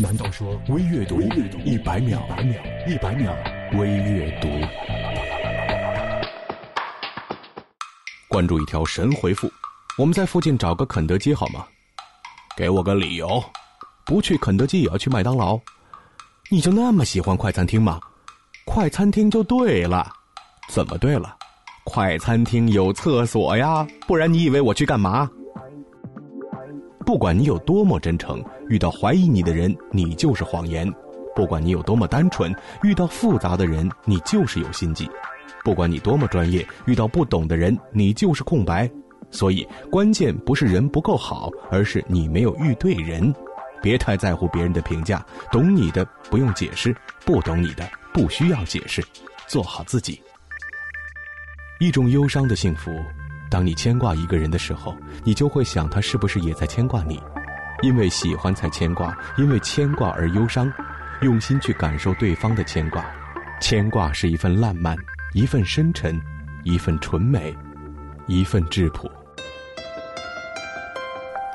难道说微阅读一百秒？一百秒微阅读。关注一条神回复，我们在附近找个肯德基好吗？给我个理由，不去肯德基也要去麦当劳？你就那么喜欢快餐厅吗？快餐厅就对了，怎么对了？快餐厅有厕所呀，不然你以为我去干嘛？不管你有多么真诚，遇到怀疑你的人，你就是谎言；不管你有多么单纯，遇到复杂的人，你就是有心计；不管你多么专业，遇到不懂的人，你就是空白。所以，关键不是人不够好，而是你没有遇对人。别太在乎别人的评价，懂你的不用解释，不懂你的不需要解释，做好自己。一种忧伤的幸福。当你牵挂一个人的时候，你就会想他是不是也在牵挂你？因为喜欢才牵挂，因为牵挂而忧伤。用心去感受对方的牵挂，牵挂是一份烂漫，一份深沉，一份纯美，一份质朴。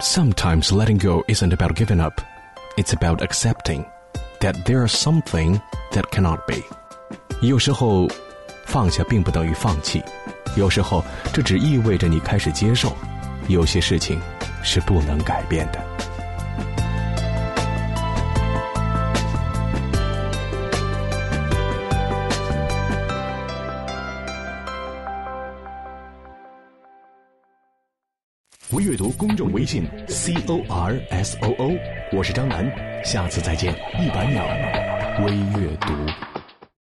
Sometimes letting go isn't about giving up, it's about accepting that there is something that cannot be. 有时候，放下并不等于放弃。有时候，这只意味着你开始接受，有些事情是不能改变的。微阅读公众微信 c o r s o o，我是张楠，下次再见。一百秒微阅读。